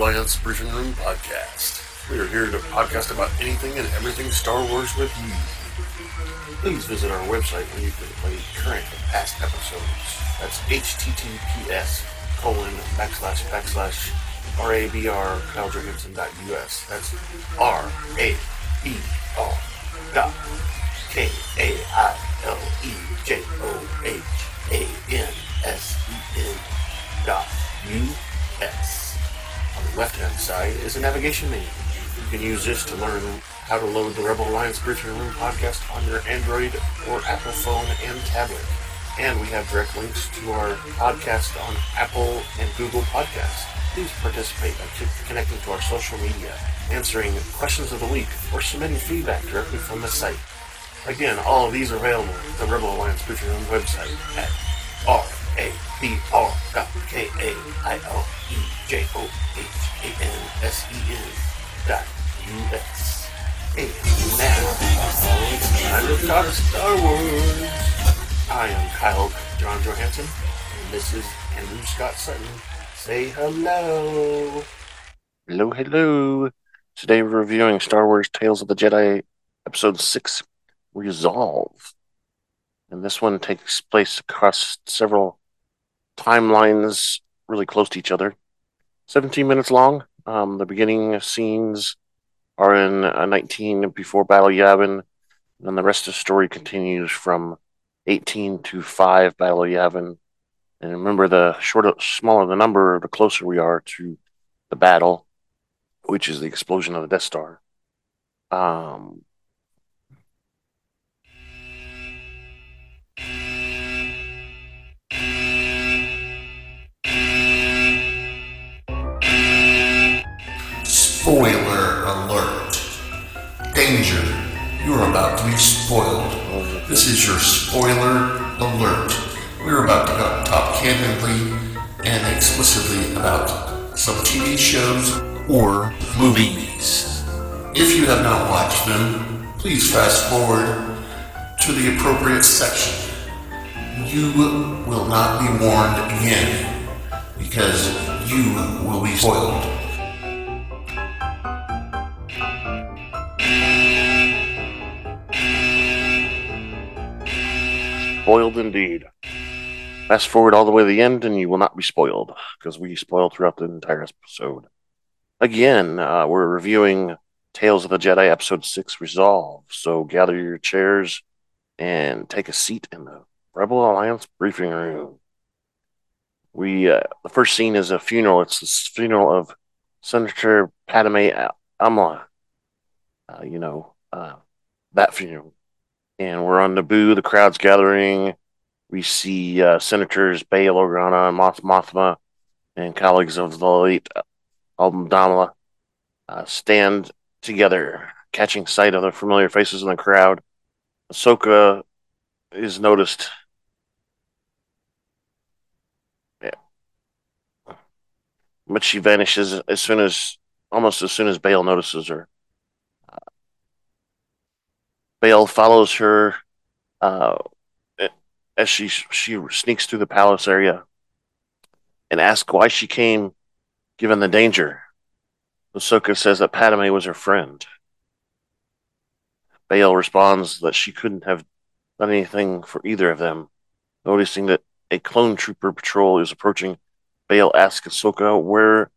Alliance Briefing Room podcast. We are here to podcast about anything and everything Star Wars with you. Please visit our website where you can play current and past episodes. That's https colon backslash backslash rabr. That's R A is a navigation menu. You can use this to learn how to load the Rebel Alliance Briefing Room podcast on your Android or Apple phone and tablet. And we have direct links to our podcast on Apple and Google Podcasts. Please participate by connecting to our social media, answering questions of the week, or submitting feedback directly from the site. Again, all of these are available at the Rebel Alliance Briefing Room website at r a b r k a i l e j o h a n s e n dot u s. And now, it's time to talk Star Wars. I am Kyle John Johansen, and this is Andrew Scott Sutton. Say hello. Hello, hello. Today we're reviewing Star Wars Tales of the Jedi Episode 6 Resolve. And this one takes place across several timelines really close to each other. 17 minutes long. Um, the beginning scenes are in uh, 19 before Battle Yavin, and the rest of the story continues from 18 to 5 Battle Yavin. And remember, the shorter, smaller the number, the closer we are to the battle, which is the explosion of the Death Star. Um, About to be spoiled. This is your spoiler alert. We're about to talk candidly and explicitly about some TV shows or movies. If you have not watched them, please fast forward to the appropriate section. You will not be warned again because you will be spoiled. Spoiled indeed. Fast forward all the way to the end, and you will not be spoiled because we spoiled throughout the entire episode. Again, uh, we're reviewing Tales of the Jedi Episode 6 Resolve. So gather your chairs and take a seat in the Rebel Alliance briefing room. We uh, the first scene is a funeral. It's the funeral of Senator Padme Amidala. Uh, you know uh, that funeral and we're on Naboo. The crowd's gathering. We see uh, Senators Bail Organa and Mon Mothma and colleagues of the late Amidala uh, stand together, catching sight of the familiar faces in the crowd. Ahsoka is noticed. Yeah. But she vanishes as soon as, almost as soon as Bail notices her. Bail follows her uh, as she she sneaks through the palace area and asks why she came, given the danger. Ahsoka says that Padme was her friend. Bail responds that she couldn't have done anything for either of them. Noticing that a clone trooper patrol is approaching, Bail asks Ahsoka where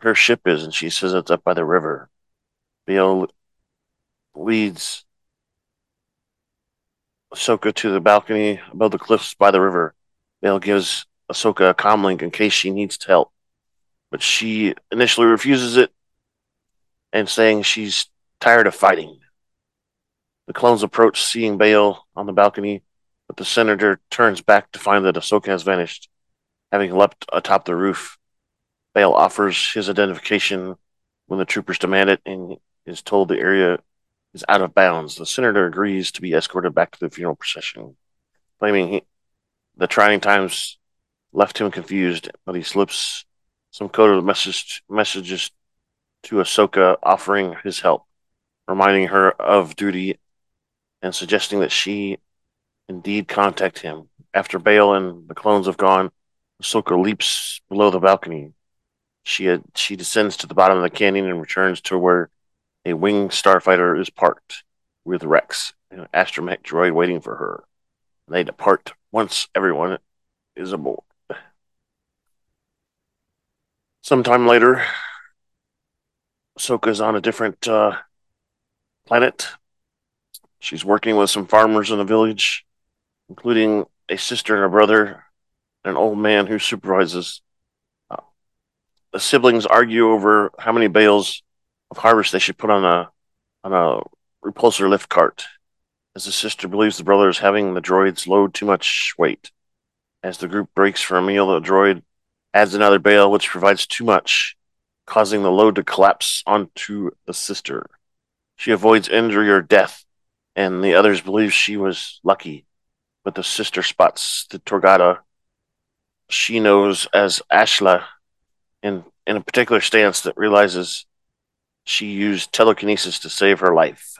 her ship is, and she says it's up by the river. Bail leads Ahsoka to the balcony above the cliffs by the river. Bail gives Ahsoka a comlink in case she needs help, but she initially refuses it and saying she's tired of fighting. The clones approach, seeing Bail on the balcony, but the senator turns back to find that Ahsoka has vanished, having leapt atop the roof. Bail offers his identification when the troopers demand it and is told the area is out of bounds. The senator agrees to be escorted back to the funeral procession, claiming he, the trying times left him confused, but he slips some coded message, messages to Ahsoka offering his help, reminding her of duty and suggesting that she indeed contact him. After Bail and the clones have gone, Ahsoka leaps below the balcony. She had, she descends to the bottom of the canyon and returns to where a winged starfighter is parked with Rex, an astromech droid waiting for her. They depart once everyone is aboard. Sometime later, Ahsoka's on a different uh, planet. She's working with some farmers in the village, including a sister and a brother, and an old man who supervises. Uh, the siblings argue over how many bales of harvest they should put on a on a repulsor lift cart, as the sister believes the brother is having the droids load too much weight. As the group breaks for a meal, the droid adds another bale, which provides too much, causing the load to collapse onto the sister. She avoids injury or death, and the others believe she was lucky. But the sister spots the Togruta she knows as Ashla in, in a particular stance that realizes she used telekinesis to save her life.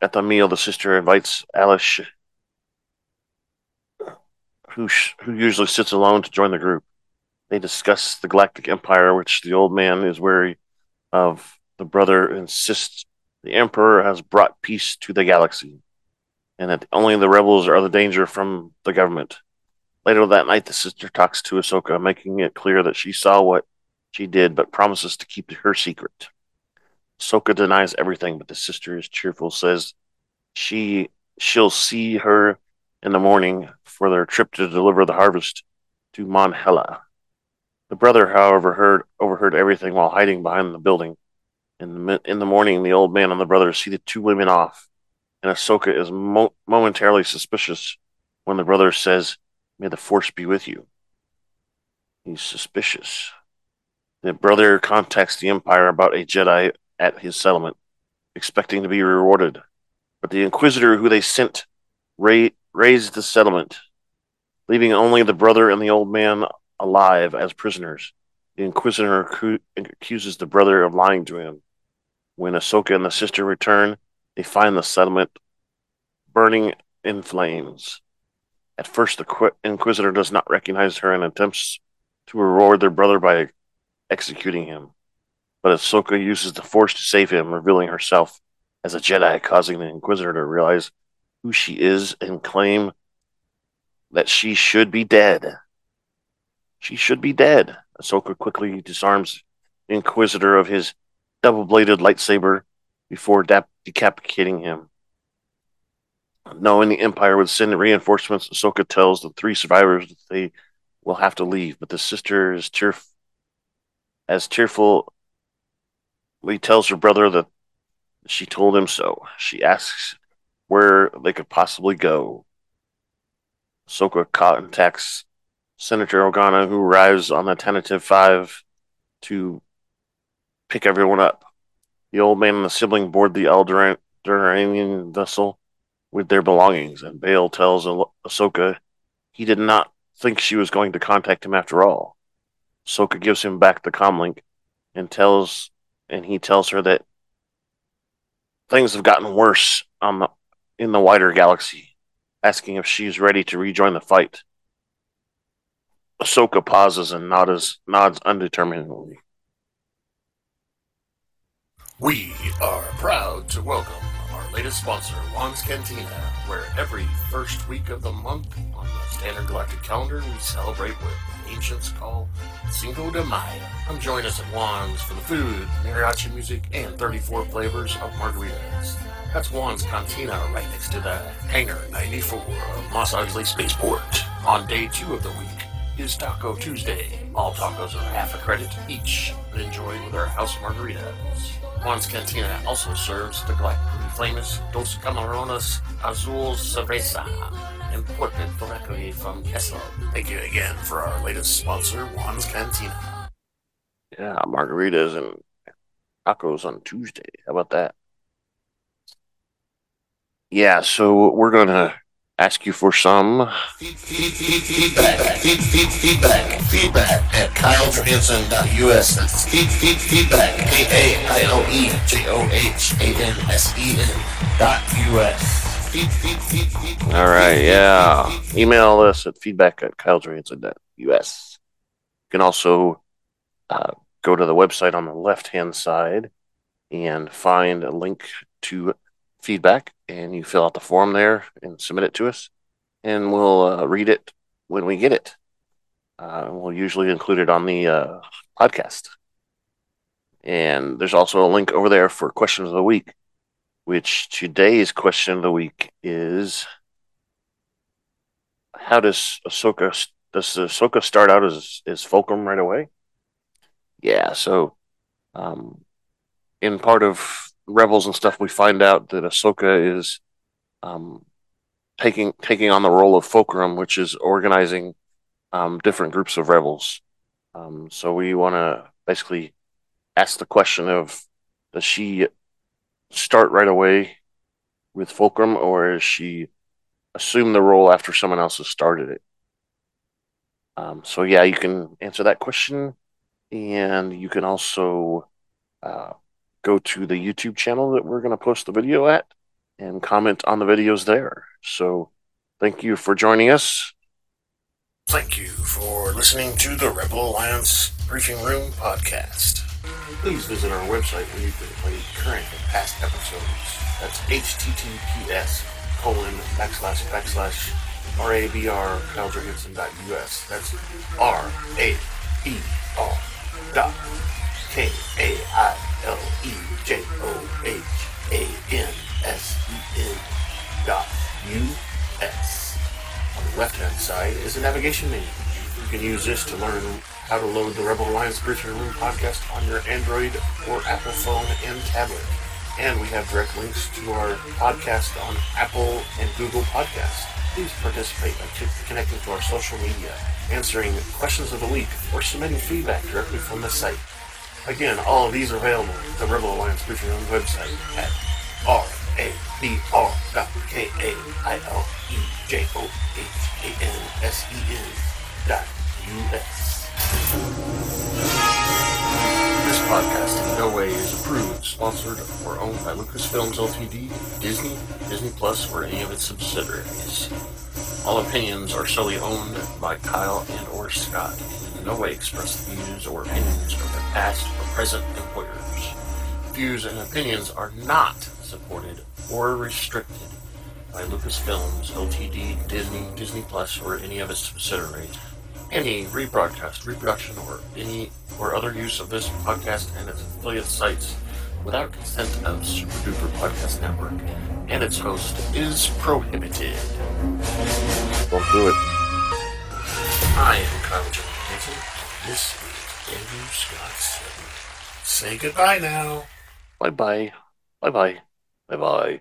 At the meal, the sister invites Alice who, who usually sits alone, to join the group. They discuss the Galactic Empire, which the old man is wary of. The brother insists the Emperor has brought peace to the galaxy, and that only the rebels are the danger from the government. Later that night, the sister talks to Ahsoka, making it clear that she saw what she did, but promises to keep her secret. Ahsoka denies everything, but the sister is cheerful, says she she'll see her in the morning for their trip to deliver the harvest to Mon Hela. The brother, however, heard overheard everything while hiding behind the building. In the, in the morning, the old man and the brother see the two women off, and Ahsoka is mo- momentarily suspicious when the brother says, May the Force be with you. He's suspicious. The brother contacts the Empire about a Jedi at his settlement, expecting to be rewarded. But the Inquisitor who they sent ra- razed the settlement, leaving only the brother and the old man alive as prisoners. The Inquisitor accu- accuses the brother of lying to him. When Ahsoka and the sister return, they find the settlement burning in flames. At first, the Qu- Inquisitor does not recognize her and attempts to reward their brother by executing him. But Ahsoka uses the Force to save him, revealing herself as a Jedi, causing the Inquisitor to realize who she is and claim that she should be dead. She should be dead. Ahsoka quickly disarms the Inquisitor of his double bladed lightsaber before dap- decapitating him. Knowing the Empire would send reinforcements, Ahsoka tells the three survivors that they will have to leave, but the sister is tearful as tearfully tells her brother that she told him so. She asks where they could possibly go. Ahsoka contacts Senator Organa, who arrives on the Tantive five to pick everyone up. The old man and the sibling board the Alderaanian vessel with their belongings, and Bail tells Ah- Ahsoka he did not think she was going to contact him after all. Ahsoka gives him back the comlink and tells and he tells her that things have gotten worse on the in the wider galaxy, asking if she's ready to rejoin the fight. Ahsoka pauses and nods, nods undeterminedly. We are proud to welcome our latest sponsor, Juan's Cantina, where every first week of the month on the Standard Galactic calendar we celebrate the ancients call Cinco de Mayo. Come join us at Juan's for the food, mariachi music, and 34 flavors of margaritas. That's Juan's Cantina right next to the Hangar 94 of Los Angeles Spaceport. On day two of the week is Taco Tuesday. All tacos are half a credit each and enjoyed with our house margaritas. Juan's Cantina also serves the galactically famous Dos Camarones Azul Cerveza, imported directly from Kessel. Thank you again for our latest sponsor, Juan's Cantina. Yeah, margaritas and tacos on Tuesday. How about that? Yeah, so we're gonna ask you for some. Feed, feed, feed, feedback, feed, feed, feedback, feedback at kailejohansen.us. That's feed, feed, feedback, K-A-I-L-E-J-O-H-A-N-S-E-N dot U-S. All right, yeah. Email us at feedback at kailejohansen.us. You can also uh, go to the website on the left hand side and find a link to feedback, and you fill out the form there and submit it to us, and we'll uh, read it when we get it. Uh, we'll usually include it on the uh, podcast. And there's also a link over there for questions of the week, which today's question of the week is How does Ahsoka does Ahsoka start out as as Fulcrum right away? Yeah, so um, in part of Rebels and stuff, we find out that Ahsoka is um, taking taking on the role of Fulcrum, which is organizing um, different groups of rebels. Um, so we want to basically ask the question of does she start right away with Fulcrum, or is she assume the role after someone else has started it? Um, so yeah, you can answer that question, and you can also uh, go to the YouTube channel that we're going to post the video at and comment on the videos there. So thank you for joining us. Thank you for listening to the Rebel Alliance Briefing Room podcast. Please visit our website where you can play current and past episodes. That's https colon backslash backslash rabr That's R A B R dot K A I L E J O H A N S E N dot U S. On the left hand side is a navigation menu. You can use this to learn how to load the Rebel Alliance Briefing Room podcast on your Android or Apple phone and tablet. And we have direct links to our podcast on Apple and Google Podcasts. Please participate by connecting to our social media, answering questions of the week, or submitting feedback directly from the site. Again, all of these are available at the Rebel Alliance Briefing Room website at r-a-b-r.k-a-i-l-e-j-o-h-a-n-s-e-n dot u-s. This podcast in no way is approved, sponsored, or owned by Lucasfilms Ltd., Disney, Disney Plus, or any of its subsidiaries. All opinions are solely owned by Kyle and or Scott in no way express the views or opinions of their past or present employers. Views and opinions are not supported or restricted by Lucasfilms, Ltd., Disney, Disney Plus, or any of its subsidiaries. Any rebroadcast, reproduction, or any or other use of this podcast and its affiliate sites without consent of Super Duper Podcast Network and its host is prohibited. Don't do it. I am Kyle J. Hansen. This is Andrew Scott. Say goodbye now. Bye bye. Bye bye. Bye bye.